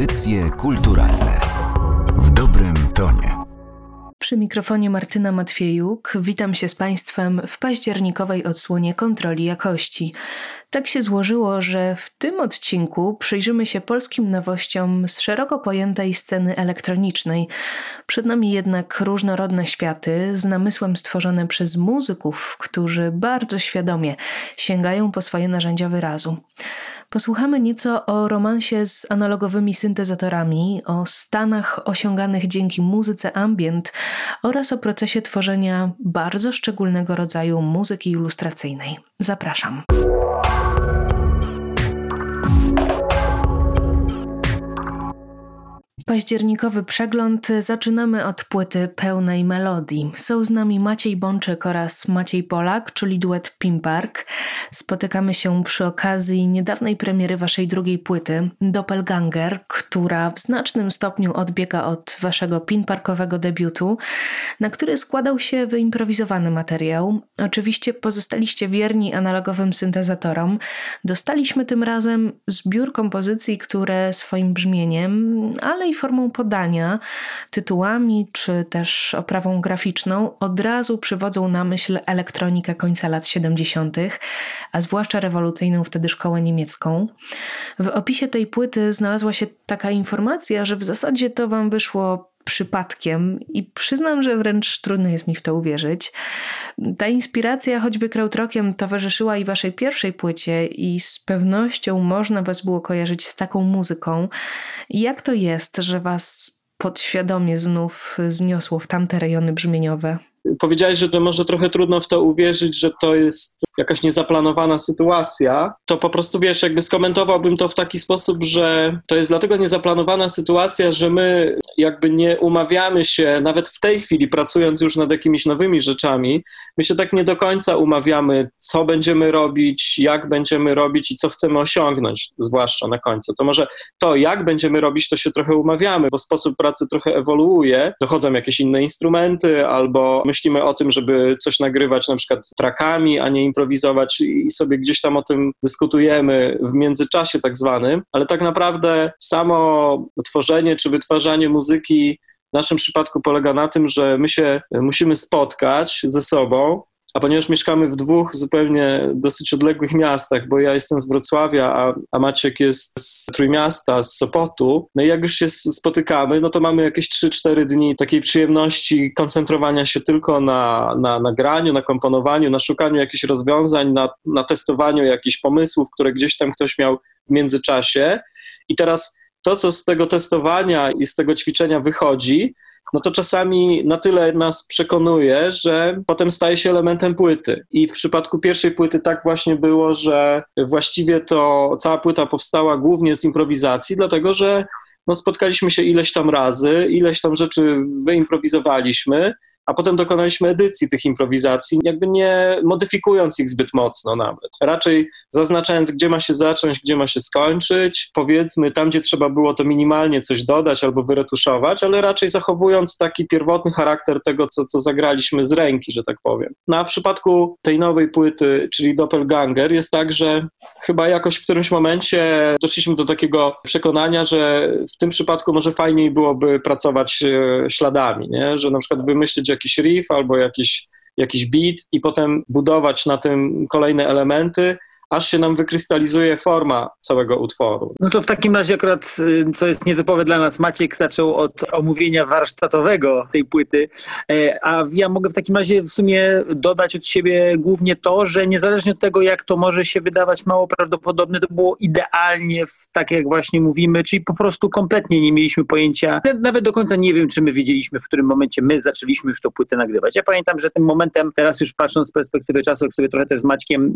Audycje kulturalne w dobrym tonie. Przy mikrofonie Martyna Matwiejuk witam się z Państwem w październikowej odsłonie kontroli jakości. Tak się złożyło, że w tym odcinku przyjrzymy się polskim nowościom z szeroko pojętej sceny elektronicznej. Przed nami jednak różnorodne światy z namysłem stworzone przez muzyków, którzy bardzo świadomie sięgają po swoje narzędzia wyrazu. Posłuchamy nieco o romansie z analogowymi syntezatorami, o stanach osiąganych dzięki muzyce ambient oraz o procesie tworzenia bardzo szczególnego rodzaju muzyki ilustracyjnej. Zapraszam. Październikowy przegląd zaczynamy od płyty pełnej melodii. Są z nami Maciej Bączek oraz Maciej Polak, czyli duet Pimpark. Spotykamy się przy okazji niedawnej premiery waszej drugiej płyty, Doppelganger, która w znacznym stopniu odbiega od waszego pinparkowego debiutu, na który składał się wyimprowizowany materiał. Oczywiście pozostaliście wierni analogowym syntezatorom. Dostaliśmy tym razem zbiór kompozycji, które swoim brzmieniem, ale i formą podania, tytułami czy też oprawą graficzną od razu przywodzą na myśl elektronikę końca lat 70., a zwłaszcza rewolucyjną wtedy szkołę niemiecką. W opisie tej płyty znalazła się taka informacja, że w zasadzie to wam wyszło przypadkiem i przyznam, że wręcz trudno jest mi w to uwierzyć. Ta inspiracja choćby krautrockiem towarzyszyła i waszej pierwszej płycie i z pewnością można was było kojarzyć z taką muzyką. Jak to jest, że was podświadomie znów zniosło w tamte rejony brzmieniowe? Powiedziałeś, że to może trochę trudno w to uwierzyć, że to jest jakaś niezaplanowana sytuacja, to po prostu wiesz, jakby skomentowałbym to w taki sposób, że to jest dlatego niezaplanowana sytuacja, że my jakby nie umawiamy się, nawet w tej chwili pracując już nad jakimiś nowymi rzeczami, my się tak nie do końca umawiamy, co będziemy robić, jak będziemy robić i co chcemy osiągnąć, zwłaszcza na końcu. To może to, jak będziemy robić, to się trochę umawiamy, bo sposób pracy trochę ewoluuje, dochodzą jakieś inne instrumenty, albo myślimy o tym, żeby coś nagrywać na przykład trakami, a nie improwizować i sobie gdzieś tam o tym dyskutujemy w międzyczasie tak zwanym, ale tak naprawdę samo tworzenie czy wytwarzanie muzyki w naszym przypadku polega na tym, że my się musimy spotkać ze sobą, a ponieważ mieszkamy w dwóch zupełnie dosyć odległych miastach, bo ja jestem z Wrocławia, a, a Maciek jest z Trójmiasta, z Sopotu, no i jak już się spotykamy, no to mamy jakieś 3-4 dni takiej przyjemności koncentrowania się tylko na, na nagraniu, na komponowaniu, na szukaniu jakichś rozwiązań, na, na testowaniu jakichś pomysłów, które gdzieś tam ktoś miał w międzyczasie. I teraz to, co z tego testowania i z tego ćwiczenia wychodzi, no to czasami na tyle nas przekonuje, że potem staje się elementem płyty. I w przypadku pierwszej płyty tak właśnie było, że właściwie to cała płyta powstała głównie z improwizacji, dlatego że no, spotkaliśmy się ileś tam razy, ileś tam rzeczy wyimprowizowaliśmy a potem dokonaliśmy edycji tych improwizacji, jakby nie modyfikując ich zbyt mocno nawet. Raczej zaznaczając, gdzie ma się zacząć, gdzie ma się skończyć, powiedzmy, tam, gdzie trzeba było to minimalnie coś dodać albo wyretuszować, ale raczej zachowując taki pierwotny charakter tego, co, co zagraliśmy z ręki, że tak powiem. No a w przypadku tej nowej płyty, czyli Doppelganger, jest tak, że chyba jakoś w którymś momencie doszliśmy do takiego przekonania, że w tym przypadku może fajniej byłoby pracować e, śladami, nie? że na przykład wymyślić jakiś riff albo jakiś, jakiś beat i potem budować na tym kolejne elementy, aż się nam wykrystalizuje forma całego utworu. No to w takim razie akurat, y, co jest nietypowe dla nas, Maciek zaczął od omówienia warsztatowego tej płyty, e, a ja mogę w takim razie w sumie dodać od siebie głównie to, że niezależnie od tego, jak to może się wydawać mało prawdopodobne, to było idealnie tak, jak właśnie mówimy, czyli po prostu kompletnie nie mieliśmy pojęcia, nawet do końca nie wiem, czy my wiedzieliśmy, w którym momencie my zaczęliśmy już tą płytę nagrywać. Ja pamiętam, że tym momentem, teraz już patrząc z perspektywy czasu, jak sobie trochę też z Maćkiem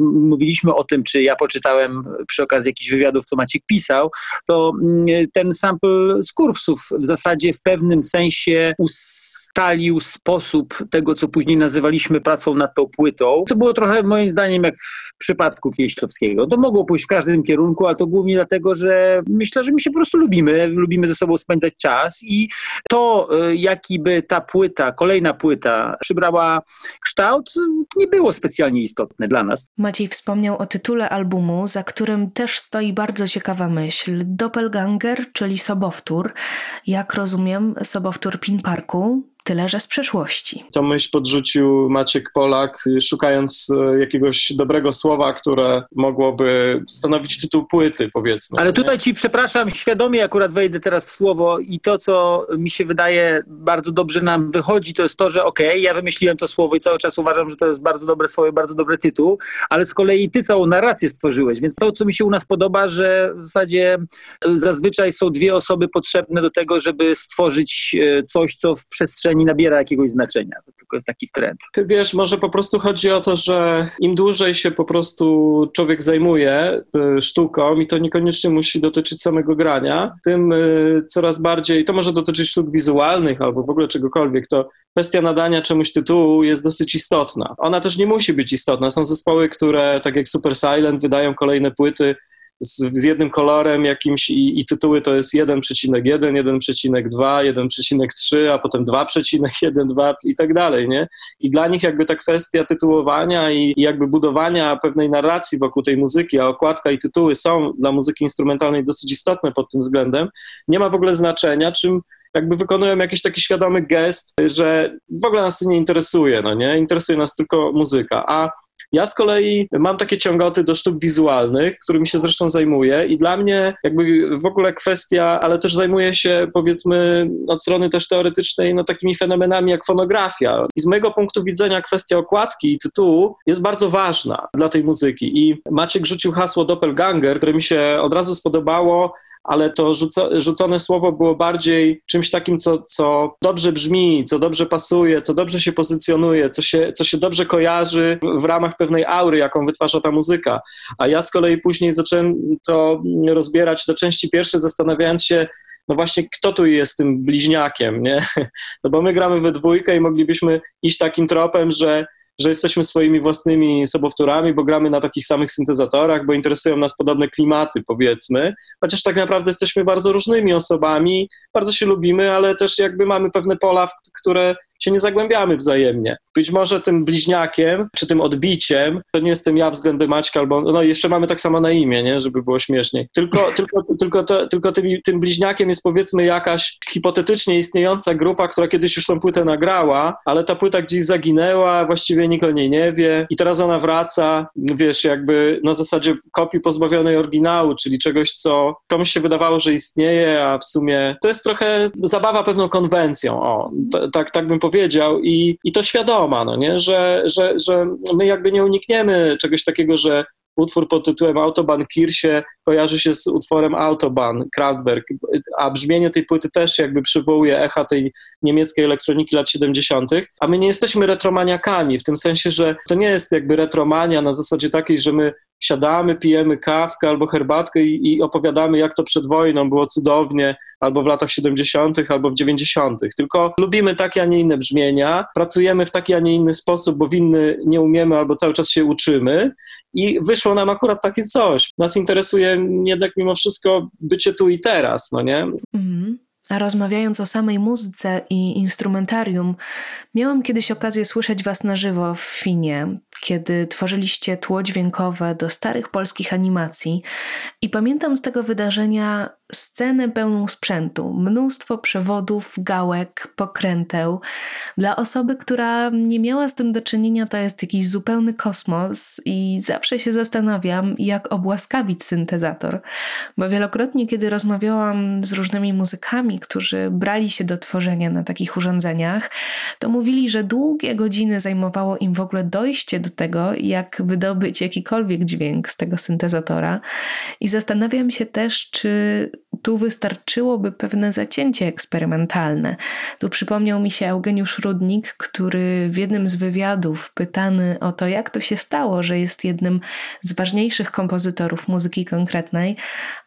mówiliśmy, mówiliśmy o tym, czy ja poczytałem przy okazji jakichś wywiadów, co Maciek pisał, to mm, ten sample z kurwsów w zasadzie w pewnym sensie ustalił sposób tego, co później nazywaliśmy pracą nad tą płytą. To było trochę moim zdaniem jak w przypadku Kieślowskiego. To mogło pójść w każdym kierunku, ale to głównie dlatego, że myślę, że my się po prostu lubimy, lubimy ze sobą spędzać czas i to, y, jaki by ta płyta, kolejna płyta przybrała kształt, nie było specjalnie istotne dla nas. Maciej wspomniał o tytule albumu, za którym też stoi bardzo ciekawa myśl. Doppelganger, czyli sobowtór. Jak rozumiem, sobowtór Pin Parku, że z przeszłości. To myśl podrzucił Maciek Polak, szukając e, jakiegoś dobrego słowa, które mogłoby stanowić tytuł płyty, powiedzmy. Ale nie? tutaj ci przepraszam, świadomie akurat wejdę teraz w słowo i to, co mi się wydaje bardzo dobrze nam wychodzi, to jest to, że okej, okay, ja wymyśliłem to słowo i cały czas uważam, że to jest bardzo dobre słowo bardzo dobry tytuł, ale z kolei ty całą narrację stworzyłeś, więc to, co mi się u nas podoba, że w zasadzie zazwyczaj są dwie osoby potrzebne do tego, żeby stworzyć e, coś, co w przestrzeni nie nabiera jakiegoś znaczenia. To tylko jest taki trend. Wiesz, może po prostu chodzi o to, że im dłużej się po prostu człowiek zajmuje y, sztuką i to niekoniecznie musi dotyczyć samego grania, tym y, coraz bardziej, to może dotyczyć sztuk wizualnych albo w ogóle czegokolwiek, to kwestia nadania czemuś tytułu jest dosyć istotna. Ona też nie musi być istotna. Są zespoły, które tak jak Super Silent wydają kolejne płyty z, z jednym kolorem jakimś i, i tytuły to jest 1,1, 1,2, 1,3, a potem 2,1, 2 i tak dalej, nie? I dla nich jakby ta kwestia tytułowania i, i jakby budowania pewnej narracji wokół tej muzyki, a okładka i tytuły są dla muzyki instrumentalnej dosyć istotne pod tym względem, nie ma w ogóle znaczenia, czym jakby wykonują jakiś taki świadomy gest, że w ogóle nas to nie interesuje, no nie? Interesuje nas tylko muzyka, a ja z kolei mam takie ciągoty do sztuk wizualnych, którymi się zresztą zajmuję i dla mnie jakby w ogóle kwestia, ale też zajmuję się powiedzmy od strony też teoretycznej no takimi fenomenami jak fonografia. I z mojego punktu widzenia kwestia okładki i tytułu jest bardzo ważna dla tej muzyki i Maciek rzucił hasło Doppelganger, które mi się od razu spodobało, ale to rzuco, rzucone słowo było bardziej czymś takim, co, co dobrze brzmi, co dobrze pasuje, co dobrze się pozycjonuje, co się, co się dobrze kojarzy w, w ramach pewnej aury, jaką wytwarza ta muzyka. A ja z kolei później zacząłem to rozbierać do części pierwszej, zastanawiając się, no właśnie, kto tu jest tym bliźniakiem, nie? No bo my gramy we dwójkę i moglibyśmy iść takim tropem, że że jesteśmy swoimi własnymi sobowtórami, bo gramy na takich samych syntezatorach, bo interesują nas podobne klimaty, powiedzmy, chociaż tak naprawdę jesteśmy bardzo różnymi osobami, bardzo się lubimy, ale też jakby mamy pewne pola, w które się nie zagłębiamy wzajemnie. Być może tym bliźniakiem, czy tym odbiciem, to nie jestem ja względem Maćka, albo no jeszcze mamy tak samo na imię, nie? żeby było śmieszniej. Tylko, tylko, tylko, to, tylko tym, tym bliźniakiem jest powiedzmy jakaś hipotetycznie istniejąca grupa, która kiedyś już tą płytę nagrała, ale ta płyta gdzieś zaginęła, właściwie nikt o niej nie wie i teraz ona wraca, wiesz, jakby na zasadzie kopii pozbawionej oryginału, czyli czegoś, co komuś się wydawało, że istnieje, a w sumie to jest trochę zabawa pewną konwencją, o, tak, tak bym powiedział i, i to świadoma, no nie? Że, że, że my jakby nie unikniemy czegoś takiego, że utwór pod tytułem Autobahn Kirche kojarzy się z utworem Autobahn, Kraftwerk, a brzmienie tej płyty też jakby przywołuje echa tej niemieckiej elektroniki lat 70., a my nie jesteśmy retromaniakami, w tym sensie, że to nie jest jakby retromania na zasadzie takiej, że my siadamy, pijemy kawkę albo herbatkę i, i, opowiadamy, jak to przed wojną było cudownie, albo w latach 70., albo w 90., tylko lubimy takie, a nie inne brzmienia, pracujemy w taki, a nie inny sposób, bo w inny nie umiemy albo cały czas się uczymy i wyszło nam akurat takie coś. Nas interesuje jednak mimo wszystko bycie tu i teraz, no nie? Mm. A rozmawiając o samej muzyce i instrumentarium, miałam kiedyś okazję słyszeć Was na żywo w Finie, kiedy tworzyliście tło dźwiękowe do starych polskich animacji. I pamiętam z tego wydarzenia scenę pełną sprzętu, mnóstwo przewodów, gałek, pokręteł. Dla osoby, która nie miała z tym do czynienia, to jest jakiś zupełny kosmos i zawsze się zastanawiam, jak obłaskawić syntezator. Bo wielokrotnie, kiedy rozmawiałam z różnymi muzykami, którzy brali się do tworzenia na takich urządzeniach, to mówili, że długie godziny zajmowało im w ogóle dojście do tego, jak wydobyć jakikolwiek dźwięk z tego syntezatora. I zastanawiam się też, czy tu wystarczyłoby pewne zacięcie eksperymentalne. Tu przypomniał mi się Eugeniusz Rudnik, który w jednym z wywiadów, pytany o to, jak to się stało, że jest jednym z ważniejszych kompozytorów muzyki konkretnej,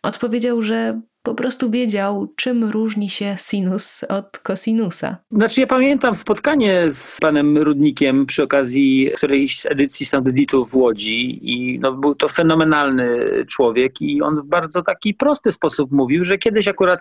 odpowiedział, że po prostu wiedział, czym różni się sinus od kosinusa. Znaczy ja pamiętam spotkanie z panem Rudnikiem przy okazji którejś z edycji Soundeditu w Łodzi i no, był to fenomenalny człowiek i on w bardzo taki prosty sposób mówił, że kiedyś akurat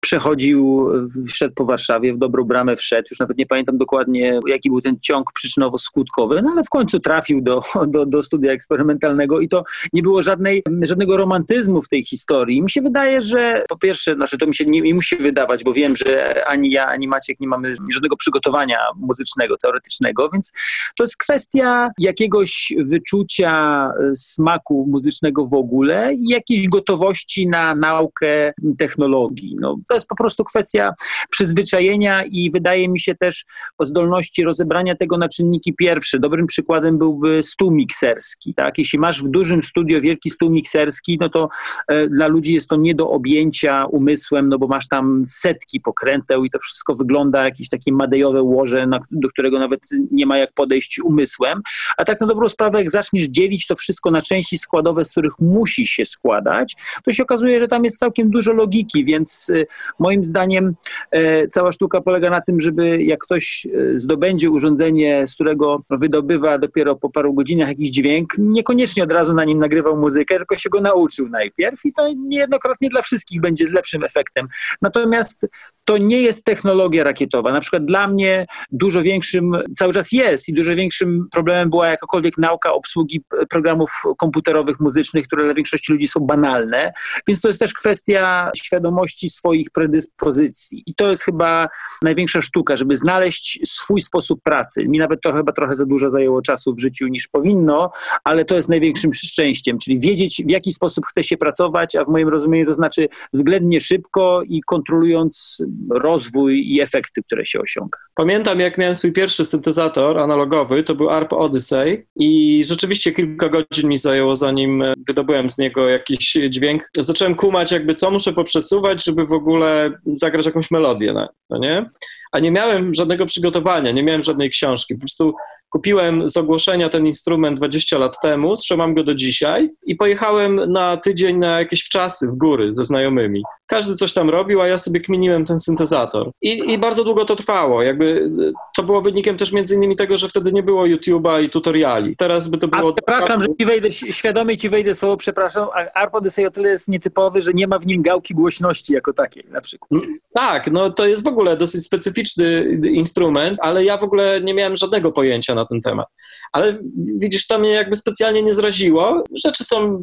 przechodził, wszedł po Warszawie, w dobrą bramę wszedł, już nawet nie pamiętam dokładnie jaki był ten ciąg przyczynowo-skutkowy, no ale w końcu trafił do, do, do studia eksperymentalnego i to nie było żadnej, żadnego romantyzmu w tej historii. Mi się wydaje, że po pierwsze, znaczy to mi się nie, nie musi wydawać, bo wiem, że ani ja, ani Maciek nie mamy żadnego przygotowania muzycznego, teoretycznego, więc to jest kwestia jakiegoś wyczucia e, smaku muzycznego w ogóle i jakiejś gotowości na naukę technologii. No, to jest po prostu kwestia przyzwyczajenia i wydaje mi się też o zdolności rozebrania tego na czynniki pierwsze. Dobrym przykładem byłby stół mikserski. Tak? Jeśli masz w dużym studio wielki stół mikserski, no to e, dla ludzi jest to nie do objęcia umysłem, no bo masz tam setki pokręteł i to wszystko wygląda jakieś takie madejowe łoże, na, do którego nawet nie ma jak podejść umysłem. A tak na dobrą sprawę, jak zaczniesz dzielić to wszystko na części składowe, z których musi się składać, to się okazuje, że tam jest całkiem dużo logiki, więc e, moim zdaniem e, cała sztuka polega na tym, żeby jak ktoś e, zdobędzie urządzenie, z którego wydobywa dopiero po paru godzinach jakiś dźwięk, niekoniecznie od razu na nim nagrywał muzykę, tylko się go nauczył najpierw i to niejednokrotnie dla wszystkich będzie z lepszym efektem. Natomiast to nie jest technologia rakietowa. Na przykład dla mnie dużo większym, cały czas jest i dużo większym problemem była jakakolwiek nauka obsługi programów komputerowych, muzycznych, które dla większości ludzi są banalne. Więc to jest też kwestia świadomości swoich predyspozycji. I to jest chyba największa sztuka, żeby znaleźć swój sposób pracy. Mi nawet to chyba trochę za dużo zajęło czasu w życiu niż powinno, ale to jest największym szczęściem, czyli wiedzieć w jaki sposób chce się pracować, a w moim rozumieniu to znaczy względnie szybko i kontrolując rozwój i efekty, które się osiąga. Pamiętam, jak miałem swój pierwszy syntezator analogowy, to był ARP Odyssey i rzeczywiście kilka godzin mi zajęło, zanim wydobyłem z niego jakiś dźwięk. Zacząłem kumać jakby, co muszę poprzesuwać, żeby w ogóle zagrać jakąś melodię, no nie? A nie miałem żadnego przygotowania, nie miałem żadnej książki. Po prostu Kupiłem z ogłoszenia ten instrument 20 lat temu, trzymam go do dzisiaj i pojechałem na tydzień na jakieś wczasy w góry ze znajomymi. Każdy coś tam robił, a ja sobie kminiłem ten syntezator. I, i bardzo długo to trwało. Jakby to było wynikiem też między innymi tego, że wtedy nie było YouTube'a i tutoriali. Teraz by to było... A przepraszam, że ci wejdę, świadomie ci wejdę słowo, przepraszam, ARP Odyssey o tyle jest nietypowy, że nie ma w nim gałki głośności jako takiej na przykład. Mm, tak, no to jest w ogóle dosyć specyficzny instrument, ale ja w ogóle nie miałem żadnego pojęcia na ten temat. Ale widzisz, to mnie jakby specjalnie nie zraziło. Rzeczy są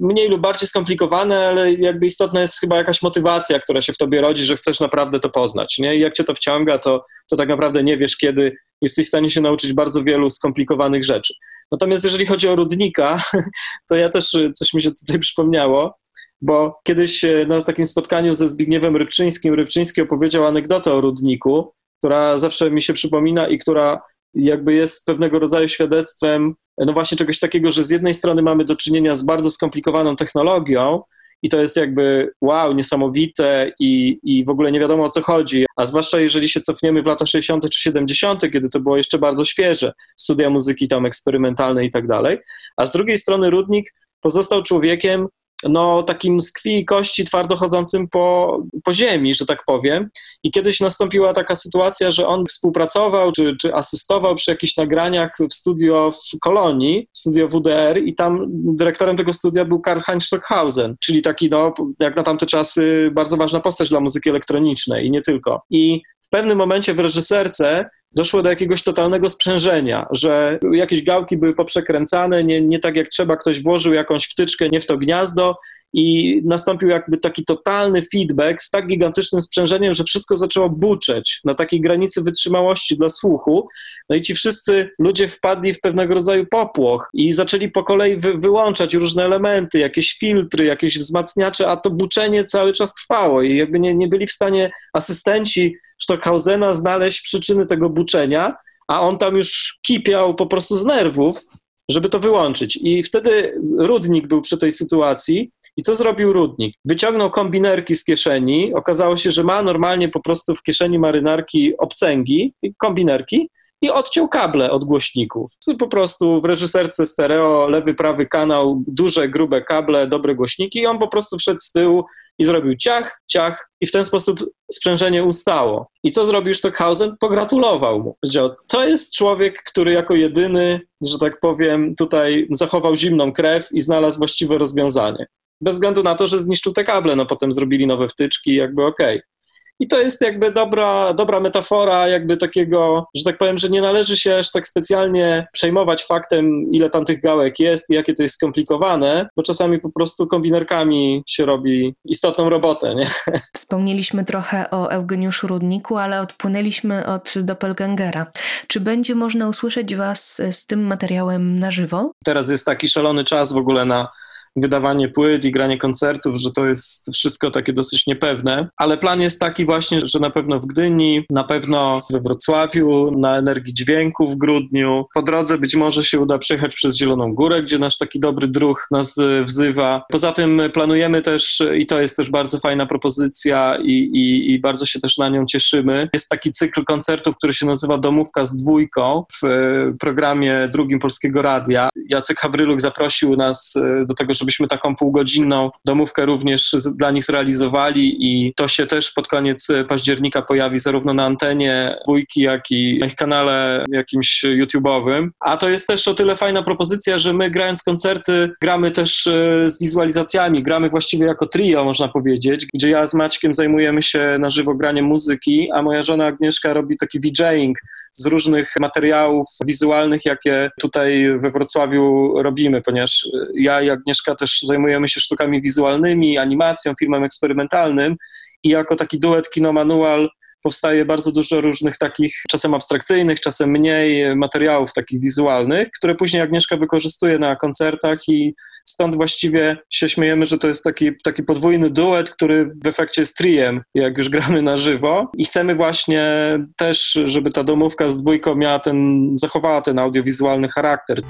mniej lub bardziej skomplikowane, ale jakby istotna jest chyba jakaś motywacja, która się w tobie rodzi, że chcesz naprawdę to poznać. Nie? I jak cię to wciąga, to, to tak naprawdę nie wiesz, kiedy jesteś w stanie się nauczyć bardzo wielu skomplikowanych rzeczy. Natomiast jeżeli chodzi o Rudnika, to ja też coś mi się tutaj przypomniało, bo kiedyś e, na takim spotkaniu ze Zbigniewem Rybczyńskim Rybczyński opowiedział anegdotę o Rudniku, która zawsze mi się przypomina i która jakby jest pewnego rodzaju świadectwem, no właśnie czegoś takiego, że z jednej strony mamy do czynienia z bardzo skomplikowaną technologią i to jest jakby wow, niesamowite i, i w ogóle nie wiadomo o co chodzi, a zwłaszcza jeżeli się cofniemy w lata 60. czy 70., kiedy to było jeszcze bardzo świeże, studia muzyki tam eksperymentalne i tak dalej, a z drugiej strony Rudnik pozostał człowiekiem, no, takim z krwi i kości twardo chodzącym po, po ziemi, że tak powiem. I kiedyś nastąpiła taka sytuacja, że on współpracował czy, czy asystował przy jakichś nagraniach w studio w Kolonii, studio WDR i tam dyrektorem tego studia był Karl-Heinz Stockhausen, czyli taki, no, jak na tamte czasy, bardzo ważna postać dla muzyki elektronicznej i nie tylko. I w pewnym momencie w reżyserce doszło do jakiegoś totalnego sprzężenia, że jakieś gałki były poprzekręcane, nie, nie tak jak trzeba, ktoś włożył jakąś wtyczkę nie w to gniazdo i nastąpił jakby taki totalny feedback z tak gigantycznym sprzężeniem, że wszystko zaczęło buczeć na takiej granicy wytrzymałości dla słuchu. No i ci wszyscy ludzie wpadli w pewnego rodzaju popłoch i zaczęli po kolei wy wyłączać różne elementy, jakieś filtry, jakieś wzmacniacze, a to buczenie cały czas trwało i jakby nie, nie byli w stanie asystenci Stockhausena znaleźć przyczyny tego buczenia, a on tam już kipiał po prostu z nerwów, żeby to wyłączyć. I wtedy Rudnik był przy tej sytuacji. I co zrobił Rudnik? Wyciągnął kombinerki z kieszeni. Okazało się, że ma normalnie po prostu w kieszeni marynarki obcęgi, kombinerki, i odciął kable od głośników. Po prostu w reżyserce stereo, lewy, prawy kanał, duże, grube kable, dobre głośniki i on po prostu wszedł z tyłu i zrobił ciach, ciach i w ten sposób sprzężenie ustało. I co zrobił Stockhausen? Pogratulował mu. Powiedział, to jest człowiek, który jako jedyny, że tak powiem, tutaj zachował zimną krew i znalazł właściwe rozwiązanie. Bez względu na to, że zniszczył te kable, no potem zrobili nowe wtyczki, jakby okej. Okay. I to jest jakby dobra, dobra metafora, jakby takiego, że tak powiem, że nie należy się aż tak specjalnie przejmować faktem, ile tam tych gałek jest i jakie to jest skomplikowane, bo czasami po prostu kombinerkami się robi istotną robotę. Nie? Wspomnieliśmy trochę o Eugeniuszu Rudniku, ale odpłynęliśmy od Doppelgangera. Czy będzie można usłyszeć Was z tym materiałem na żywo? Teraz jest taki szalony czas w ogóle na wydawanie płyt i granie koncertów, że to jest wszystko takie dosyć niepewne, ale plan jest taki właśnie, że na pewno w Gdyni, na pewno we Wrocławiu, na Energii Dźwięku w grudniu. Po drodze być może się uda przejechać przez Zieloną Górę, gdzie nasz taki dobry druh nas e, wzywa. Poza tym planujemy też, i to jest też bardzo fajna propozycja i, i, i bardzo się też na nią cieszymy, jest taki cykl koncertów, który się nazywa Domówka z dwójką w e, programie drugim Polskiego Radia. Jacek Hawryluk zaprosił nas e, do tego, żeby żebyśmy taką półgodzinną domówkę również dla nich zrealizowali i to się też pod koniec października pojawi zarówno na antenie dwójki, jak i na ich kanale jakimś YouTube'owym. A to jest też o tyle fajna propozycja, że my grając koncerty gramy też e, z wizualizacjami, gramy właściwie jako trio, można powiedzieć, gdzie ja z Maćkiem zajmujemy się na żywo graniem muzyki, a moja żona Agnieszka robi taki DJing z różnych materiałów wizualnych, jakie tutaj we Wrocławiu robimy, ponieważ ja i Agnieszka też zajmujemy się sztukami wizualnymi, animacją, filmem eksperymentalnym i jako taki duet kino-manual powstaje bardzo dużo różnych takich, czasem abstrakcyjnych, czasem mniej materiałów takich wizualnych, które później Agnieszka wykorzystuje na koncertach i stąd właściwie się śmiejemy, że to jest taki, taki podwójny duet, który w efekcie jest triem, jak już gramy na żywo i chcemy właśnie też, żeby ta domówka z dwójką miała ten, zachowała ten audiowizualny charakter.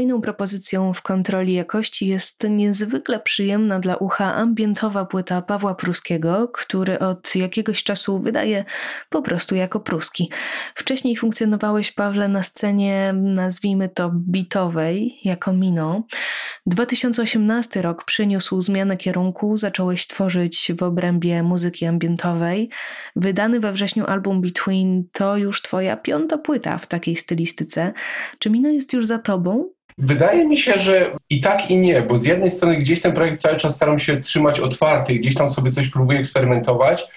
Kolejną propozycją w kontroli jakości jest niezwykle przyjemna dla ucha ambientowa płyta Pawła Pruskiego, który od jakiegoś czasu wydaje po prostu jako pruski. Wcześniej funkcjonowałeś, Pawle, na scenie, nazwijmy to bitowej, jako Mino. 2018 rok przyniósł zmianę kierunku, zacząłeś tworzyć w obrębie muzyki ambientowej. Wydany we wrześniu album Between to już twoja piąta płyta w takiej stylistyce. Czy Mino jest już za tobą? Wydaje mi się, że i tak i nie, bo z jednej strony gdzieś ten projekt cały czas staram się trzymać otwarty, gdzieś tam sobie coś próbuję eksperymentować,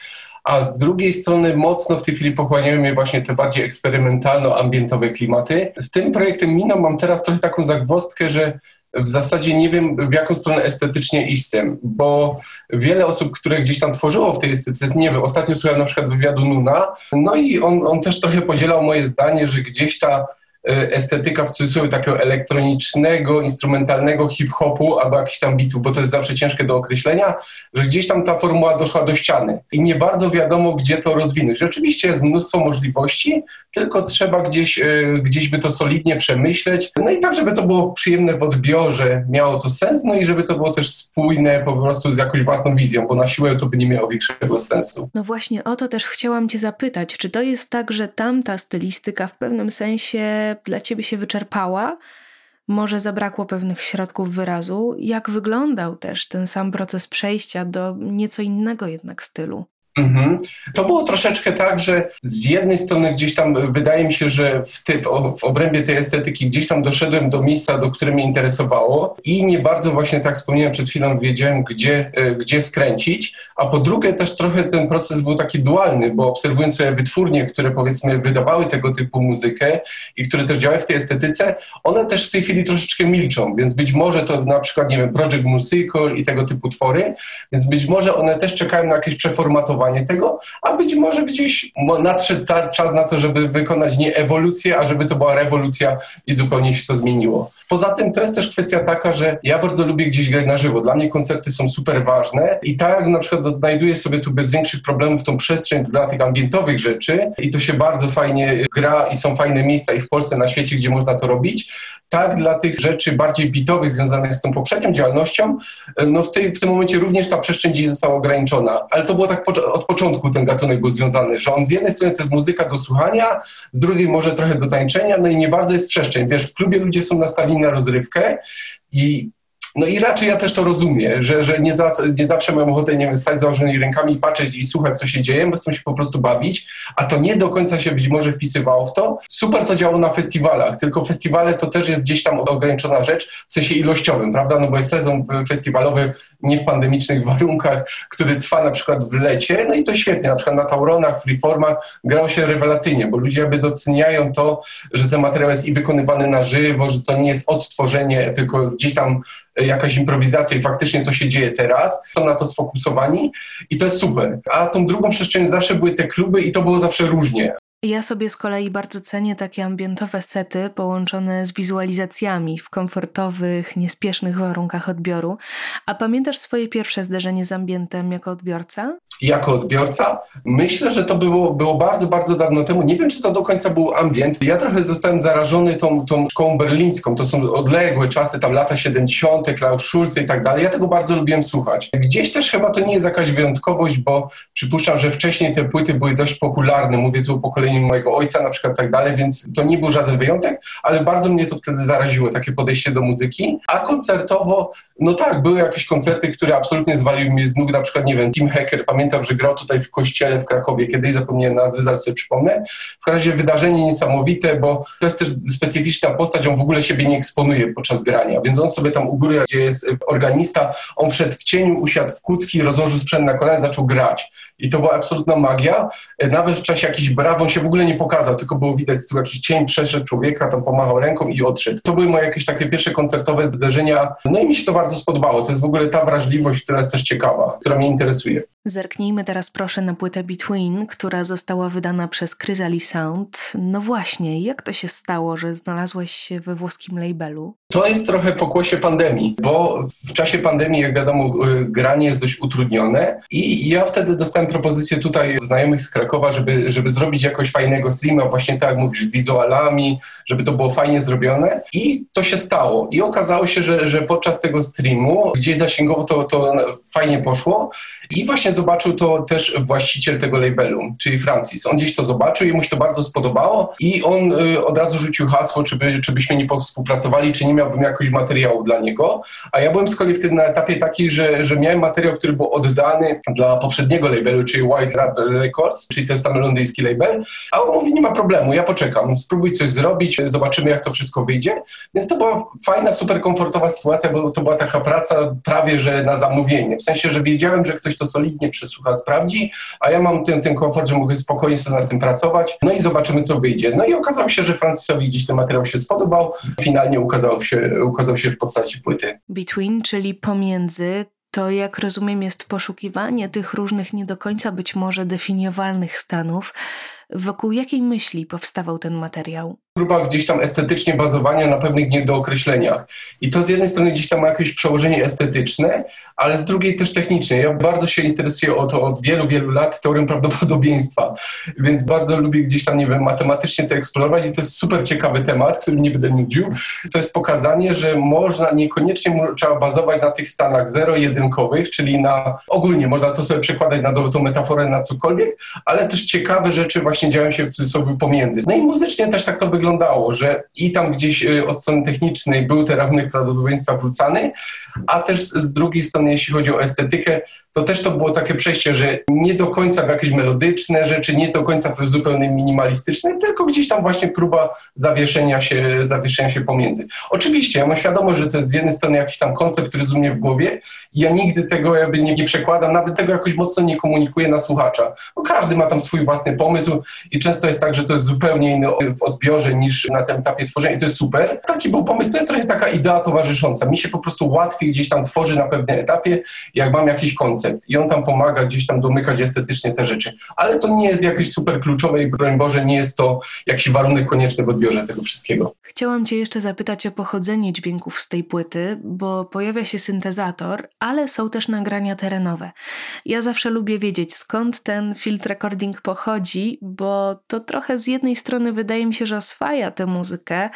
a z drugiej strony mocno w tej chwili pochłaniają mnie właśnie te bardziej eksperymentalno-ambientowe klimaty. Z tym projektem Mino mam teraz trochę taką zagwostkę, że w zasadzie nie wiem, w jaką stronę estetycznie iść z tym, bo wiele osób, które gdzieś tam tworzyło w tej estetyce, nie wiem, ostatnio słuchałem na przykład wywiadu Nuna, no i on, on też trochę podzielał moje zdanie, że gdzieś ta estetyka w cudzysłowie takiego elektronicznego, instrumentalnego hip-hopu albo jakichś tam bitów, bo to jest zawsze ciężkie do określenia, że gdzieś tam ta formuła doszła do ściany i nie bardzo wiadomo, gdzie to rozwinąć. Oczywiście jest mnóstwo możliwości, tylko trzeba gdzieś, e, gdzieś by to solidnie przemyśleć, no i tak, żeby to było przyjemne w odbiorze, miało to sens, no i żeby to było też spójne po prostu z jakąś własną wizją, bo na siłę to by nie miało większego sensu. No właśnie o to też chciałam Cię zapytać, czy to jest tak, że tamta stylistyka w pewnym sensie dla ciebie się wyczerpała, może zabrakło pewnych środków wyrazu. Jak wyglądał też ten sam proces przejścia do nieco innego jednak stylu? Mhm. To było troszeczkę tak, że z jednej strony gdzieś tam wydaje mi się, że w, ty, w, obrębie tej estetyki gdzieś tam doszedłem do miejsca, do które mnie interesowało i nie bardzo właśnie tak wspomniałem przed chwilą, wiedziałem gdzie, e, gdzie skręcić, a po drugie też trochę ten proces był taki dualny, bo obserwując sobie wytwórnie, które powiedzmy wydawały tego typu muzykę i które też działały w tej estetyce, one też w tej chwili troszeczkę milczą, więc być może to na przykład, nie wiem, Project Musical i tego typu twory, więc być może one też czekają na jakieś przeformatowanie tego, a być może gdzieś nadszedł czas na to, żeby wykonać nie ewolucję, a żeby to była rewolucja i zupełnie się to zmieniło. Poza tym to jest też kwestia taka, że ja bardzo lubię gdzieś grać na żywo. Dla mnie koncerty są super ważne i tak na przykład odnajduję sobie tu bez większych problemów tą przestrzeń dla tych ambientowych rzeczy i to się bardzo fajnie gra i są fajne miejsca i w Polsce, na świecie, gdzie można to robić, tak dla tych rzeczy bardziej bitowych związanych z tą poprzednią działalnością, no w, tej, w tym momencie również ta przestrzeń dziś została ograniczona. Ale to było tak od początku ten gatunek był związany, że on z jednej strony to jest muzyka do słuchania, z drugiej może trochę do tańczenia, no i nie bardzo jest przestrzeń. Wiesz, w klubie ludzie są nastawieni na rozrywkę i no i raczej ja też to rozumiem, że, że nie, za, nie zawsze mam ochotę, nie wiem, stać założonymi rękami, patrzeć i słuchać, co się dzieje, bo chcą się po prostu bawić, a to nie do końca się być może wpisywało w to. Super to działo na festiwalach, tylko festiwale to też jest gdzieś tam ograniczona rzecz w sensie ilościowym, prawda? No bo jest sezon festiwalowy nie w pandemicznych warunkach, który trwa na przykład w lecie, no i to świetnie, na przykład na Tauronach, Freeformach grało się rewelacyjnie, bo ludzie jakby doceniają to, że ten materiał jest i wykonywany na żywo, że to nie jest odtworzenie, tylko gdzieś tam jakaś improwizacja i faktycznie to się dzieje teraz, są na to sfokusowani i to jest super. A tą drugą przestrzeń zawsze były te kluby i to było zawsze różnie. Ja sobie z kolei bardzo cenię takie ambientowe sety połączone z wizualizacjami w komfortowych, niespiesznych warunkach odbioru. A pamiętasz swoje pierwsze zderzenie z ambientem jako odbiorca? Jako odbiorca? Myślę, że to było, było bardzo, bardzo dawno temu. Nie wiem, czy to do końca był ambient. Ja trochę zostałem zarażony tą, tą szkołą berlińską. To są odległe czasy, tam lata 70., Klaus Schulze i tak dalej. Ja tego bardzo lubiłem słuchać. Gdzieś też chyba to nie jest jakaś wyjątkowość, bo przypuszczam, że wcześniej te płyty były dość popularne. Mówię tu o pokoleniu mojego ojca na przykład tak dalej, więc to nie był żaden wyjątek, ale bardzo mnie to wtedy zaraziło, takie podejście do muzyki. A koncertowo, no tak, były jakieś koncerty, które absolutnie zwaliły mnie z nóg, na przykład, nie wiem, Tim Hacker, pamiętam, że grał tutaj w kościele w Krakowie, kiedyś zapomniałem nazwy, zaraz sobie przypomnę. W każdym razie wydarzenie niesamowite, bo to jest też specyficzna postać, on w ogóle siebie nie eksponuje podczas grania, więc on sobie tam u góry, gdzie jest organista, on wszedł w cieniu, usiadł w kucki, rozłożył sprzęt na kolana, zaczął grać. I to była absolutna magia. Nawet w czasie jakichś braw on się w ogóle nie pokazał, tylko było widać, tu jakiś cień przeszedł człowieka, tam pomachał ręką i odszedł. To były moje jakieś takie pierwsze koncertowe zdarzenia. No i mi się to bardzo spodobało. To jest w ogóle ta wrażliwość, która jest też ciekawa, która mnie interesuje. Zerknijmy teraz proszę na płytę Between, która została wydana przez Chryzali Sound. No właśnie, jak to się stało, że znalazłeś się we włoskim labelu? To jest trochę pokłosie pandemii, bo w czasie pandemii, jak wiadomo, y, granie jest dość utrudnione i ja wtedy dostałem propozycję tutaj znajomych z Krakowa, żeby, żeby zrobić jakoś fajnego streama, właśnie tak jak mówisz, wizualami, żeby to było fajnie zrobione i to się stało. I okazało się, że, że podczas tego streamu, gdzieś zasięgowo to, to fajnie poszło i właśnie zobaczył to też właściciel tego labelu, czyli Francis. On gdzieś to zobaczył i mu się to bardzo spodobało i on y, od razu rzucił hasło, czy, by, czy byśmy nie współpracowali, czy nie miałbym jakoś materiału dla niego. A ja byłem z kolei wtedy na etapie taki, że, że miałem materiał, który był oddany dla poprzedniego labelu, czyli White Rap Records, czyli jest tam londyński label, a on mówi, nie ma problemu, ja poczekam, spróbuj coś zrobić, zobaczymy jak to wszystko wyjdzie. Więc to była fajna, super komfortowa sytuacja, bo to była taka praca prawie, że na zamówienie. W sensie, że wiedziałem, że ktoś to solidnie przesłucha, sprawdzi, a ja mam ten, ten komfort, że mogę spokojnie sobie na tym pracować, no i zobaczymy, co wyjdzie. No i okazało się, że Francisowi gdzieś ten materiał się spodobał, finalnie ukazał się, ukazał się w postaci płyty. Between, czyli pomiędzy, to jak rozumiem jest poszukiwanie tych różnych nie do końca być może definiowalnych stanów, wokół jakiej myśli powstawał ten materiał? Próba gdzieś tam estetycznie bazowania na pewnych niedookreśleniach. I to z jednej strony gdzieś tam ma jakieś przełożenie estetyczne, ale z drugiej też techniczne. Ja bardzo się interesuję o to od wielu, wielu lat teorią prawdopodobieństwa, więc bardzo lubię gdzieś tam, nie wiem, matematycznie to eksplorować i to jest super ciekawy temat, który mnie będę nudził. To jest pokazanie, że można, niekoniecznie trzeba bazować na tych stanach zero-jedynkowych, czyli na, ogólnie można to sobie przekładać na tą metaforę na cokolwiek, ale też ciekawe rzeczy właśnie dzieją się w cudzysłowie pomiędzy. No i muzycznie też tak to wygląda wyglądało, że i tam gdzieś y, od strony technicznej był ten rachunek prawdopodobieństwa wrzucany, a też z drugiej strony, jeśli chodzi o estetykę, to też to było takie przejście, że nie do końca w jakieś melodyczne rzeczy, nie do końca w zupełnie minimalistyczne, tylko gdzieś tam właśnie próba zawieszenia się, zawieszenia się pomiędzy. Oczywiście, ja mam świadomość, że to jest z jednej strony jakiś tam koncept, który jest u mnie w głowie i ja nigdy tego jakby nie, nie przekładam, nawet tego jakoś mocno nie komunikuję na słuchacza. Bo każdy ma tam swój własny pomysł i często jest tak, że to jest zupełnie inny w odbiorze niż na tym etapie tworzenia i to jest super. Taki był pomysł, to jest trochę taka idea towarzysząca. Mi się po prostu łatwiej gdzieś tam tworzy na pewnym etapie, jak mam jakiś koncept i on tam pomaga gdzieś tam domykać estetycznie te rzeczy. Ale to nie jest jakieś super kluczowe i broń Boże, nie jest to jakiś warunek konieczny w odbiorze tego wszystkiego. Chciałam Cię jeszcze zapytać o pochodzenie dźwięków z tej płyty, bo pojawia się syntezator, ale są też nagrania terenowe. Ja zawsze lubię wiedzieć, skąd ten field recording pochodzi, bo to trochę z jednej strony wydaje mi się, że oswaja tę muzykę,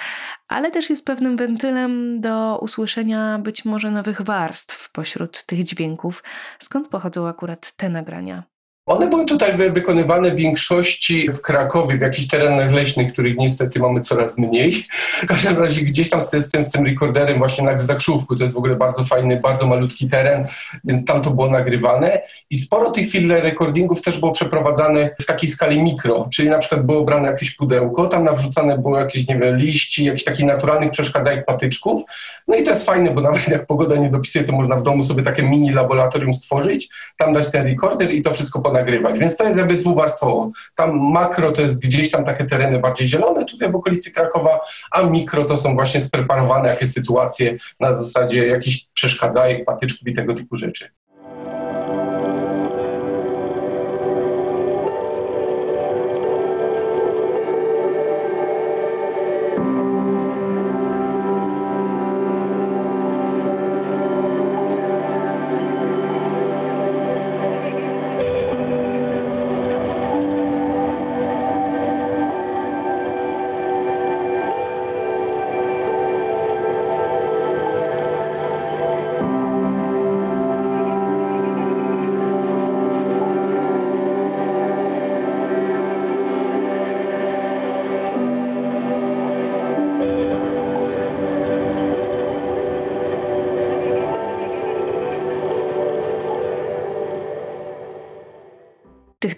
ale też jest pewnym wentylem do usłyszenia być może nowych warstw pośród tych dźwięków. Skąd pochodzą akurat te nagrania? One były tutaj wykonywane w większości w Krakowie, w jakichś terenach leśnych, których niestety mamy coraz mniej. W każdym razie gdzieś tam z, tym, z tym rekorderem właśnie na Zakrzówku, to jest w ogóle bardzo fajny, bardzo malutki teren, więc tam to było nagrywane. I sporo tych chwil recordingów też było przeprowadzane w takiej skali mikro, czyli na przykład było brane jakieś pudełko, tam nawrzucane było jakieś, nie wiem, liści, jakichś takich naturalnych przeszkadzajek patyczków. No i to jest fajne, bo nawet jak pogoda nie dopisuje, to można w domu sobie takie mini laboratorium stworzyć, tam dać ten rekorder i to wszystko ponagrywać nagrywać. Więc to jest jakby dwuwarstwowo. Tam makro to jest gdzieś tam takie tereny bardziej zielone, tutaj w okolicy Krakowa, a mikro to są właśnie spreparowane jakieś sytuacje na zasadzie jakichś przeszkadzajek, patyczków i tego typu rzeczy.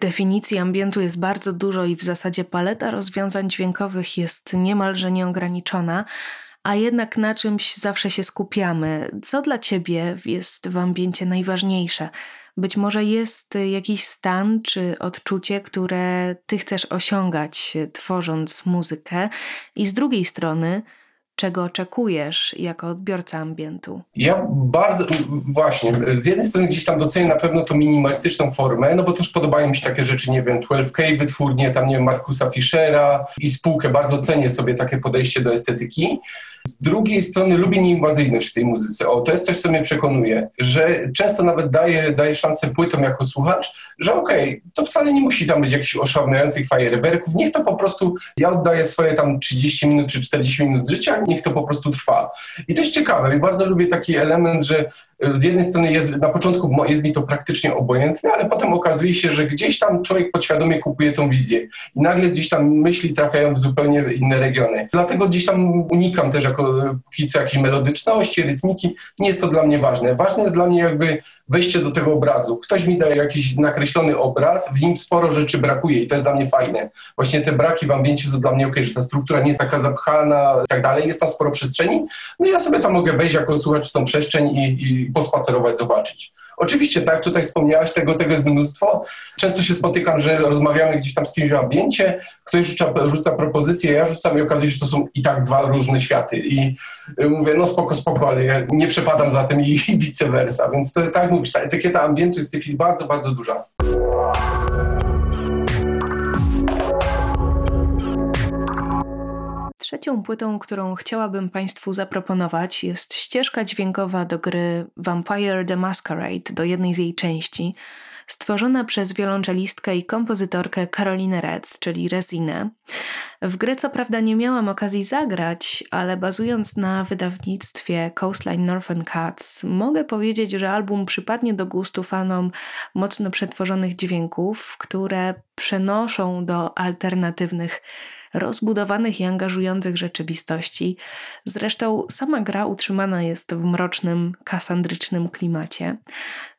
Definicji ambientu jest bardzo dużo i w zasadzie paleta rozwiązań dźwiękowych jest niemalże nieograniczona, a jednak na czymś zawsze się skupiamy. Co dla ciebie jest w ambiencie najważniejsze? Być może jest jakiś stan czy odczucie, które ty chcesz osiągać, tworząc muzykę, i z drugiej strony, czego oczekujesz jako odbiorca ambientu? Ja bardzo, właśnie, z jednej strony gdzieś tam docenię na pewno tą minimalistyczną formę, no bo też podobają mi się takie rzeczy, nie wiem, 12K wytwórnie, tam nie wiem, Markusa Fischera i spółkę, bardzo cenię sobie takie podejście do estetyki. Z drugiej strony lubię nieinwazyjność w tej muzyce. O, to jest coś, co mnie przekonuje, że często nawet daje, daje szansę płytom jako słuchacz, że okej, okay, to wcale nie musi tam być jakichś oszałamiających fajerwerków, niech to po prostu, ja oddaję swoje tam 30 minut czy 40 minut życia, niech to po prostu trwa. I to jest ciekawe i bardzo lubię taki element, że z jednej strony jest, na początku jest mi to praktycznie obojętne, ale potem okazuje się, że gdzieś tam człowiek podświadomie kupuje tą wizję i nagle gdzieś tam myśli trafiają w zupełnie inne regiony. Dlatego gdzieś tam unikam też jako póki co jakiejś melodyczności, rytmiki. Nie jest to dla mnie ważne. Ważne jest dla mnie jakby wejście do tego obrazu. Ktoś mi daje jakiś nakreślony obraz, w nim sporo rzeczy brakuje i to jest dla mnie fajne. Właśnie te braki w ambiencie są dla mnie ok, że ta struktura nie jest taka zapchana i tak dalej, jest tam sporo przestrzeni. No ja sobie tam mogę wejść jako słuchacz w tą przestrzeń i, i pospacerować, zobaczyć. Oczywiście, tak tutaj wspomniałaś, tego, tego jest mnóstwo. Często się spotykam, że rozmawiamy gdzieś tam z kimś w ambiencie, ktoś rzuca, rzuca propozycję, ja rzucam i okazuje się, że to są i tak dwa różne światy. I mówię, no spoko, spoko, ale ja nie przepadam za tym i, i vice versa. Więc to, tak mówisz, ta etykieta ambientu jest w tej chwili bardzo, bardzo duża. Trzecią płytą, którą chciałabym Państwu zaproponować, jest ścieżka dźwiękowa do gry Vampire the Masquerade, do jednej z jej części, stworzona przez wiolonczelistkę i kompozytorkę Caroline Retz, czyli Resinę. W grę co prawda nie miałam okazji zagrać, ale bazując na wydawnictwie Coastline Northern Cats, mogę powiedzieć, że album przypadnie do gustu fanom mocno przetworzonych dźwięków, które przenoszą do alternatywnych rozbudowanych i angażujących rzeczywistości. Zresztą sama gra utrzymana jest w mrocznym, kasandrycznym klimacie.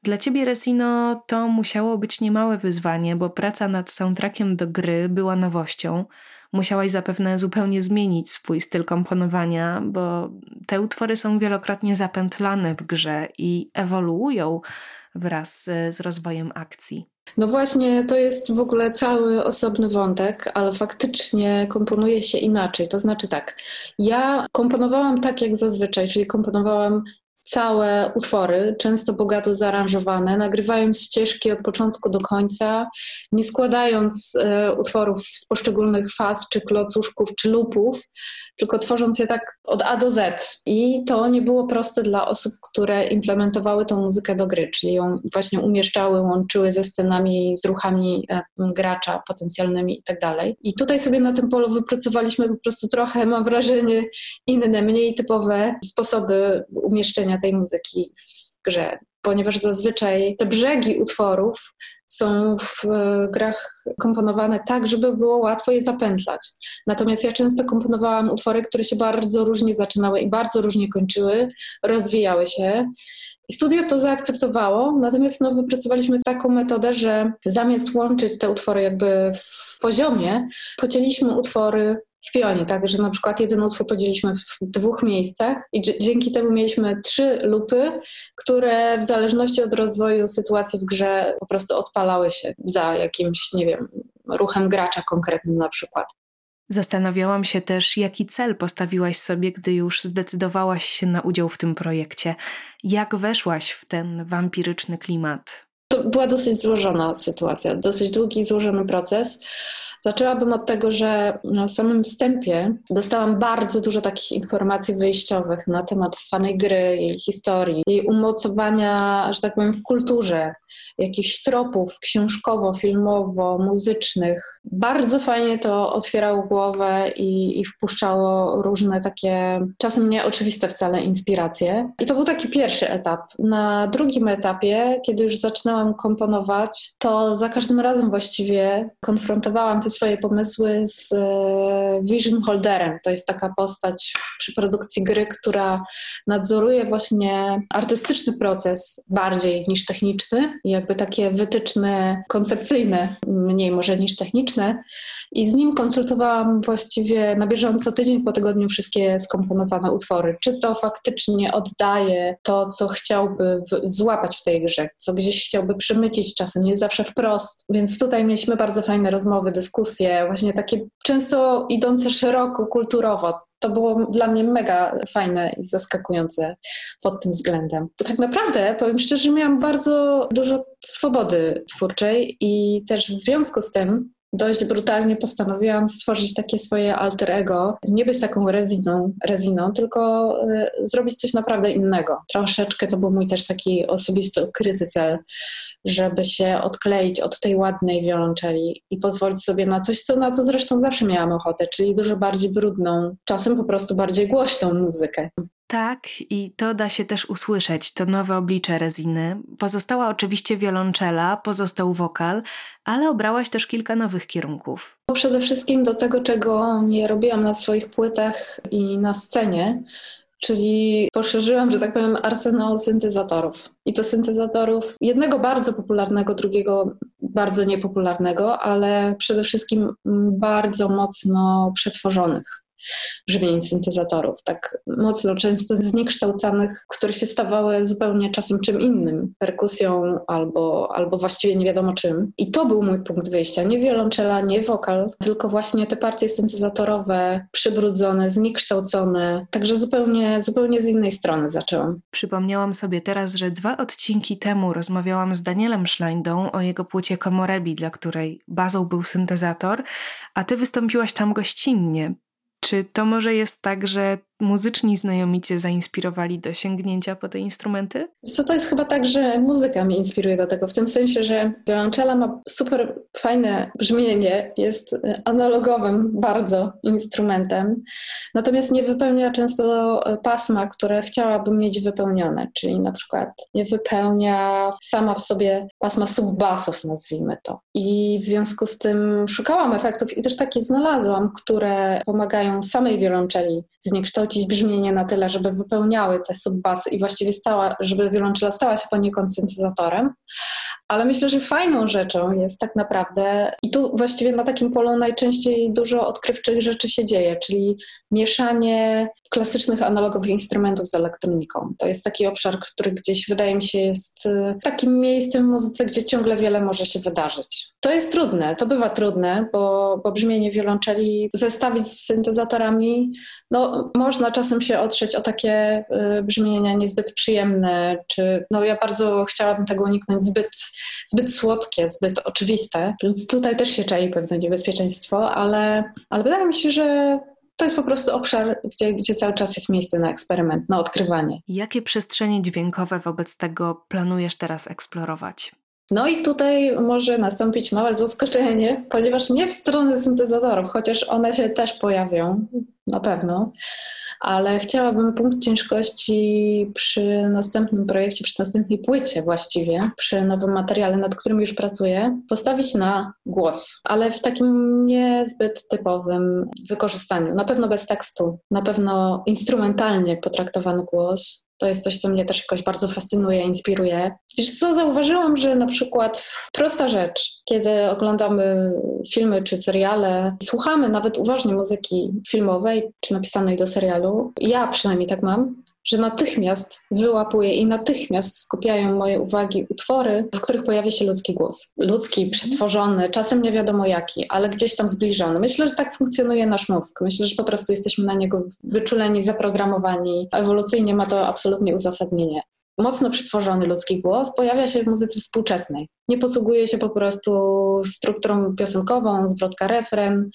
Dla ciebie, Resino, to musiało być niemałe wyzwanie, bo praca nad soundtrackiem do gry była nowością. Musiałaś zapewne zupełnie zmienić swój styl komponowania, bo te utwory są wielokrotnie zapętlane w grze i ewoluują wraz z rozwojem akcji. No właśnie, to jest w ogóle cały osobny wątek, ale faktycznie komponuje się inaczej. To znaczy tak, ja komponowałam tak jak zazwyczaj, czyli komponowałam całe utwory, często bogato zaaranżowane, nagrywając ścieżki od początku do końca, nie składając e, utworów z poszczególnych faz, czy klocuszków, czy lupów, tylko tworząc je tak od A do Z. I to nie było proste dla osób, które implementowały tą muzykę do gry, czyli ją właśnie umieszczały, łączyły ze scenami, z ruchami e, gracza potencjalnymi i tak. I tutaj sobie na tym polu wypracowaliśmy po prostu trochę, mam wrażenie, inne, mniej typowe sposoby umieszczenia tej muzyki w grze, ponieważ zazwyczaj te brzegi utworów są w e, grach komponowane tak, żeby było łatwo je zapętlać. Natomiast ja często komponowałam utwory, które się bardzo różnie zaczynały i bardzo różnie kończyły, rozwijały się. I studio to zaakceptowało, natomiast no, wypracowaliśmy taką metodę, że zamiast łączyć te utwory jakby w poziomie, podzieliliśmy utwory w pionie, tak, że na przykład jeden utwór podzieliliśmy w dwóch miejscach i dzięki temu mieliśmy trzy lupy, które w zależności od rozwoju sytuacji w grze po prostu odpalały się za jakimś, nie wiem, ruchem gracza konkretnym na przykład. Zastanawiałam się też, jaki cel postawiłaś sobie, gdy już zdecydowałaś się na udział w tym projekcie. Jak weszłaś w ten wampiryczny klimat? To była dosyć złożona sytuacja, dosyć długi złożony proces. Zaczęłabym od tego, że na samym wstępie dostałam bardzo dużo takich informacji wyjściowych na temat samej gry, jej historii, jej umocowania, że tak powiem, w kulturze, jakichś tropów książkowo, filmowo, muzycznych. Bardzo fajnie to otwierało głowę i, i wpuszczało różne takie, czasem nieoczywiste wcale, inspiracje. I to był taki pierwszy etap. Na drugim etapie, kiedy już zaczynałam komponować, to za każdym razem właściwie konfrontowałam te swoje pomysły z e, Vision Holderem. To jest taka postać przy produkcji gry, która nadzoruje właśnie artystyczny proces bardziej niż techniczny, jakby takie wytyczne koncepcyjne, mniej może niż techniczne. I z nim konsultowałam właściwie na bieżąco, tydzień po tygodniu, wszystkie skomponowane utwory. Czy to faktycznie oddaje to, co chciałby złapać w tej grze, co gdzieś chciałby przemycić czasem, nie zawsze wprost. Więc tutaj mieliśmy bardzo fajne rozmowy, dyskusje dyskusje, właśnie takie często idące szeroko kulturowo. To było dla mnie mega fajne i zaskakujące pod tym względem. Tak naprawdę, powiem szczerze, miałam bardzo dużo swobody twórczej i też w związku z tym dość brutalnie postanowiłam stworzyć takie swoje alter ego. Nie być taką reziną, reziną tylko y, zrobić coś naprawdę innego. Troszeczkę to był mój też taki osobisty, ukryty cel, żeby się odkleić od tej ładnej wiolonczeli i pozwolić sobie na coś, co, na co zresztą zawsze miałam ochotę, czyli dużo bardziej brudną, czasem po prostu bardziej głośną muzykę. Tak, i to da się też usłyszeć, to nowe oblicze Reziny. Pozostała oczywiście wiolonczela, pozostał wokal, ale obrałaś też kilka nowych kierunków. Przede wszystkim do tego, czego nie robiłam na swoich płytach i na scenie, czyli poszerzyłam, że tak powiem, arsenał syntezatorów. I to syntezatorów jednego bardzo popularnego, drugiego bardzo niepopularnego, ale przede wszystkim bardzo mocno przetworzonych brzmień syntezatorów, tak mocno często zniekształcanych, które się stawały zupełnie czasem czym innym, perkusją albo, albo właściwie nie wiadomo czym. I to był mój punkt wyjścia. Nie wiolonczela, nie wokal, tylko właśnie te partie syntezatorowe, przybrudzone, zniekształcone, także zupełnie, zupełnie z innej strony zaczęłam. Przypomniałam sobie teraz, że dwa odcinki temu rozmawiałam z Danielem Schleindą o jego płycie Komorebi, dla której bazą był syntezator, a ty wystąpiłaś tam gościnnie. Czy to może jest tak, że muzyczni znajomi cię zainspirowali do sięgnięcia po te instrumenty? Co to jest chyba tak, że muzyka mnie inspiruje do tego, w tym sensie, że wiolonczela ma super fajne brzmienie, jest y, analogowym bardzo instrumentem, natomiast nie wypełnia często pasma, które chciałabym mieć wypełnione, czyli na przykład nie wypełnia sama w sobie pasma subbasów, nazwijmy to. I w związku z tym szukałam efektów i też takie znalazłam, które pomagają samej wiolonczeli zniekształcić brzmienie na tyle, żeby wypełniały te subbasy i właściwie stała, żeby wiolonczela stała się poniekąd syntezatorem. Ale myślę, że fajną rzeczą jest tak naprawdę, i tu właściwie na takim polu najczęściej dużo odkrywczych rzeczy się dzieje, czyli mieszanie klasycznych analogowych instrumentów z elektroniką. To jest taki obszar, który gdzieś wydaje mi się jest y, takim miejscem w muzyce, gdzie ciągle wiele może się wydarzyć. To jest trudne, to bywa trudne, bo, bo brzmienie wiolonczeli zestawić z syntezatorami, no można czasem się otrzeć o takie y, brzmienia niezbyt przyjemne, czy no ja bardzo chciałabym tego uniknąć, zbyt, zbyt słodkie, zbyt oczywiste, więc tutaj też się czai pewne niebezpieczeństwo, ale, ale wydaje mi się, że to jest po prostu obszar, gdzie, gdzie cały czas jest miejsce na eksperyment, na odkrywanie. Jakie przestrzenie dźwiękowe wobec tego planujesz teraz eksplorować? No i tutaj może nastąpić małe zaskoczenie, ponieważ nie w stronę syntezatorów, chociaż one się też pojawią na pewno, ale chciałabym punkt ciężkości przy następnym projekcie, przy następnej płycie właściwie, przy nowym materiale, nad którym już pracuję, postawić na głos, ale w takim niezbyt typowym wykorzystaniu. Na pewno bez tekstu, na pewno instrumentalnie potraktowany głos, to jest coś, co mnie też jakoś bardzo fascynuje, inspiruje. Wiesz co, zauważyłam, że na przykład prosta rzecz, kiedy oglądamy filmy czy seriale, słuchamy nawet uważnie muzyki filmowej czy napisanej do serialu, ja przynajmniej tak mam, że natychmiast wyłapuję i natychmiast skupiają moje uwagi utwory, w których pojawia się ludzki głos. Ludzki, przetworzony, czasem nie wiadomo jaki, ale gdzieś tam zbliżony. Myślę, że tak funkcjonuje nasz mózg. Myślę, że po prostu jesteśmy na niego wyczuleni, zaprogramowani. Ewolucyjnie ma to absolutnie uzasadnienie mocno przetworzony ludzki głos pojawia się w muzyce współczesnej. Nie posługuje się po prostu strukturą piosenkową, zwrotka refren,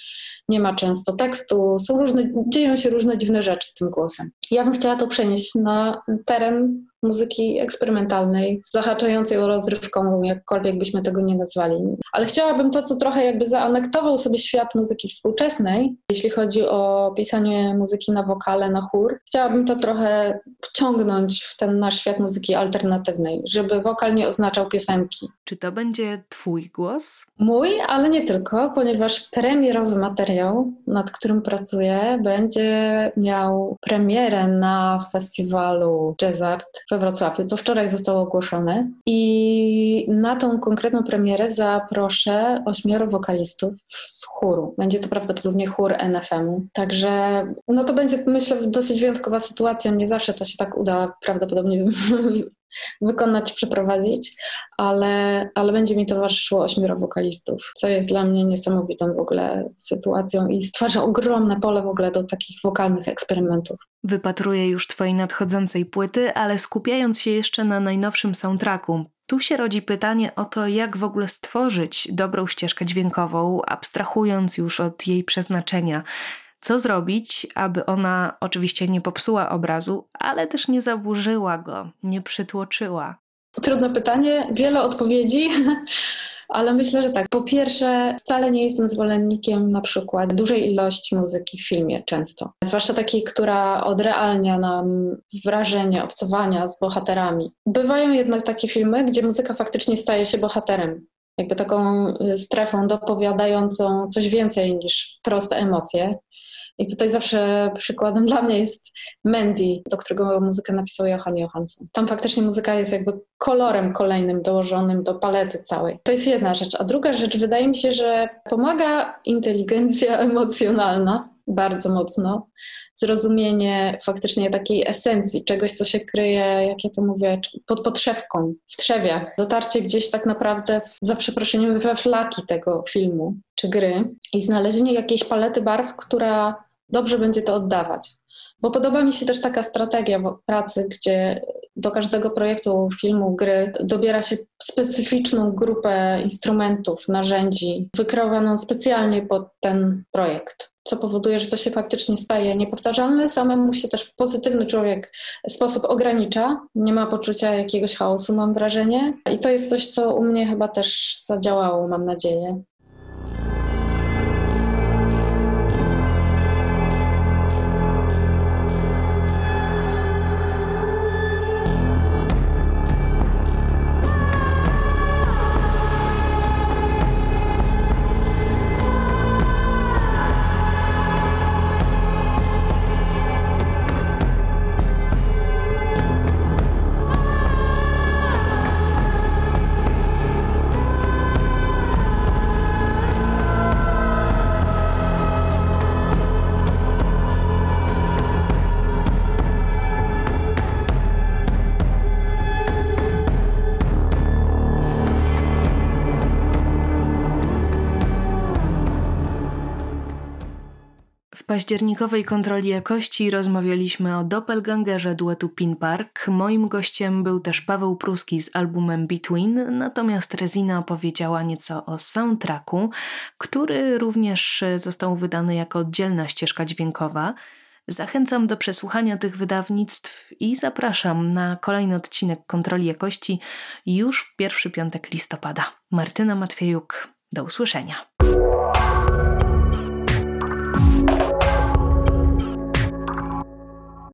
nie ma często tekstu, są różne, dzieją się różne dziwne rzeczy z tym głosem. Ja bym chciała to przenieść na teren muzyki eksperymentalnej, zahaczającej o rozrywką, jakkolwiek byśmy tego nie nazwali. Ale chciałabym to, co trochę jakby zaanektował sobie świat muzyki współczesnej, jeśli chodzi o pisanie muzyki na wokale, na chór. Chciałabym to trochę wciągnąć w ten nasz świat muzyki alternatywnej, żeby wokal nie oznaczał piosenki. Czy to będzie Twój głos? Mój, ale nie tylko, ponieważ premierowy materiał, nad którym pracuję, będzie miał premierę na festiwalu Jazz Art we Wrocławiu, co wczoraj zostało ogłoszone. I na tą konkretną premierę zaproszę ośmioro wokalistów z chóru. Będzie to prawdopodobnie chór NFM-u. Także no to będzie, myślę, dosyć wyjątkowa sytuacja. Nie zawsze to się tak uda prawdopodobnie wykonać, przeprowadzić, ale, ale będzie mi towarzyszyło ośmioro wokalistów, co jest dla mnie niesamowitą w ogóle sytuacją i stwarza ogromne pole w ogóle do takich wokalnych eksperymentów. Wypatruję już Twojej nadchodzącej płyty, ale skupiając się jeszcze na najnowszym soundtracku, tu się rodzi pytanie o to, jak w ogóle stworzyć dobrą ścieżkę dźwiękową, abstrahując już od jej przeznaczenia. Co zrobić, aby ona oczywiście nie popsuła obrazu, ale też nie zaburzyła go, nie przytłoczyła? Trudne pytanie, wiele odpowiedzi. Ale myślę, że tak. Po pierwsze, wcale nie jestem zwolennikiem na przykład dużej ilości muzyki w filmie często. Zwłaszcza takiej, która odrealnia nam wrażenie obcowania z bohaterami. Bywają jednak takie filmy, gdzie muzyka faktycznie staje się bohaterem. Jakby taką strefą dopowiadającą coś więcej niż proste emocje. I tutaj zawsze przykładem dla mnie jest Mandy, do którego muzykę napisał Johan Johansson. Tam faktycznie muzyka jest jakby kolorem kolejnym dołożonym do palety całej. To jest jedna rzecz. A druga rzecz, wydaje mi się, że pomaga inteligencja emocjonalna bardzo mocno. Zrozumienie faktycznie takiej esencji, czegoś, co się kryje, jak ja to mówię, pod podszewką, w trzewiach. Dotarcie gdzieś tak naprawdę, w, za przeproszeniem, we flaki tego filmu czy gry i znalezienie jakiejś palety barw, która dobrze będzie to oddawać. Bo podoba mi się też taka strategia pracy, gdzie do każdego projektu, filmu, gry dobiera się specyficzną grupę instrumentów, narzędzi, wykreowaną specjalnie pod ten projekt. Co powoduje, że to się faktycznie staje niepowtarzalne. Samemu się też w pozytywny człowiek sposób ogranicza, nie ma poczucia jakiegoś chaosu, mam wrażenie. I to jest coś, co u mnie chyba też zadziałało, mam nadzieję. Październikowej kontroli jakości rozmawialiśmy o doppelgangerze duetu Pin Park. Moim gościem był też Paweł Pruski z albumem Between, natomiast Rezina opowiedziała nieco o soundtracku, który również został wydany jako oddzielna ścieżka dźwiękowa. Zachęcam do przesłuchania tych wydawnictw i zapraszam na kolejny odcinek kontroli jakości już w pierwszy piątek listopada. Martyna Matwiejuk, do usłyszenia.